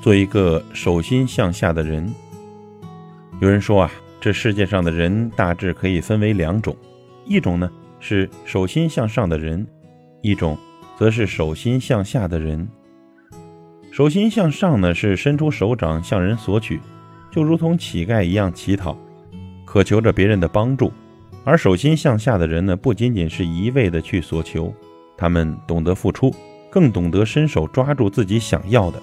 做一个手心向下的人。有人说啊，这世界上的人大致可以分为两种，一种呢是手心向上的人，一种则是手心向下的人。手心向上呢是伸出手掌向人索取，就如同乞丐一样乞讨，渴求着别人的帮助；而手心向下的人呢，不仅仅是一味的去索求，他们懂得付出，更懂得伸手抓住自己想要的。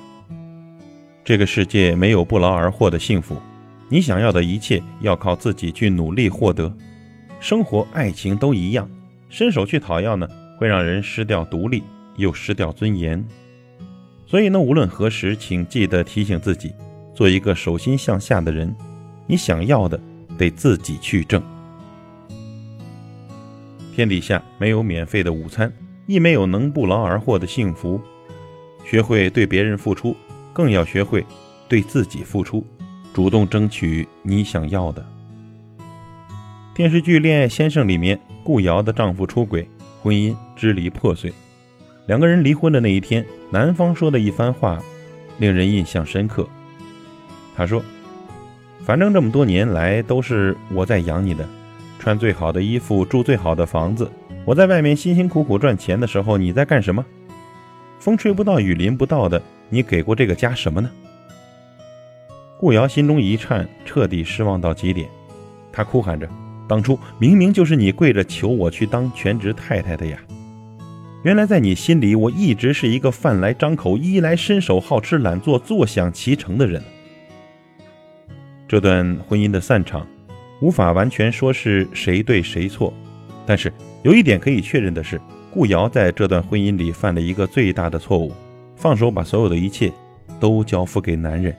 这个世界没有不劳而获的幸福。你想要的一切要靠自己去努力获得，生活、爱情都一样，伸手去讨要呢，会让人失掉独立，又失掉尊严。所以呢，无论何时，请记得提醒自己，做一个手心向下的人。你想要的，得自己去挣。天底下没有免费的午餐，亦没有能不劳而获的幸福。学会对别人付出，更要学会对自己付出。主动争取你想要的。电视剧《恋爱先生》里面，顾瑶的丈夫出轨，婚姻支离破碎。两个人离婚的那一天，男方说的一番话，令人印象深刻。他说：“反正这么多年来都是我在养你的，穿最好的衣服，住最好的房子。我在外面辛辛苦苦赚钱的时候，你在干什么？风吹不到，雨淋不到的，你给过这个家什么呢？”顾瑶心中一颤，彻底失望到极点。她哭喊着：“当初明明就是你跪着求我去当全职太太的呀！原来在你心里，我一直是一个饭来张口、衣来伸手、好吃懒做、坐享其成的人。”这段婚姻的散场，无法完全说是谁对谁错，但是有一点可以确认的是，顾瑶在这段婚姻里犯了一个最大的错误：放手把所有的一切都交付给男人。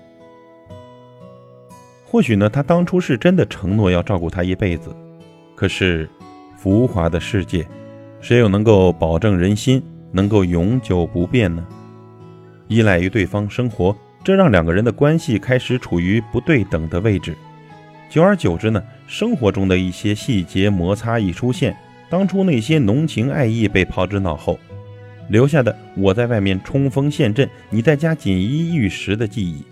或许呢，他当初是真的承诺要照顾她一辈子，可是，浮华的世界，谁又能够保证人心能够永久不变呢？依赖于对方生活，这让两个人的关系开始处于不对等的位置。久而久之呢，生活中的一些细节摩擦一出现，当初那些浓情爱意被抛之脑后，留下的我在外面冲锋陷阵，你在家锦衣玉食的记忆。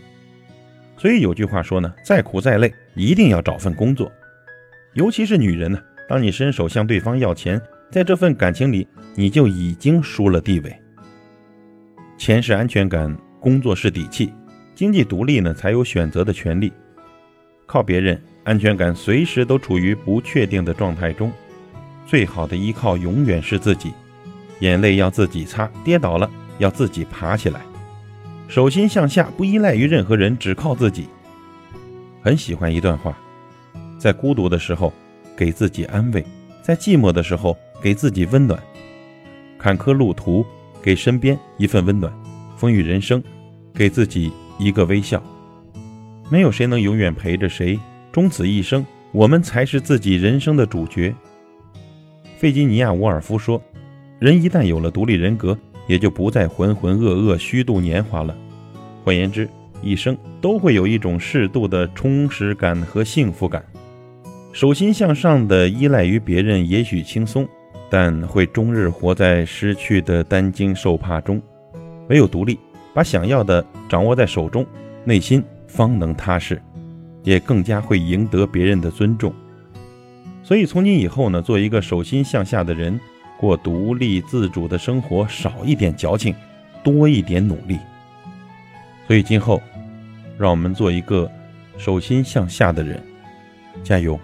所以有句话说呢，再苦再累，一定要找份工作。尤其是女人呢，当你伸手向对方要钱，在这份感情里，你就已经输了地位。钱是安全感，工作是底气，经济独立呢，才有选择的权利。靠别人，安全感随时都处于不确定的状态中。最好的依靠永远是自己，眼泪要自己擦，跌倒了要自己爬起来。手心向下，不依赖于任何人，只靠自己。很喜欢一段话：在孤独的时候，给自己安慰；在寂寞的时候，给自己温暖。坎坷路途，给身边一份温暖；风雨人生，给自己一个微笑。没有谁能永远陪着谁，终此一生，我们才是自己人生的主角。费吉尼亚·伍尔夫说：“人一旦有了独立人格。”也就不再浑浑噩噩、虚度年华了。换言之，一生都会有一种适度的充实感和幸福感。手心向上的依赖于别人，也许轻松，但会终日活在失去的担惊受怕中。唯有独立，把想要的掌握在手中，内心方能踏实，也更加会赢得别人的尊重。所以，从今以后呢，做一个手心向下的人。过独立自主的生活，少一点矫情，多一点努力。所以今后，让我们做一个手心向下的人，加油！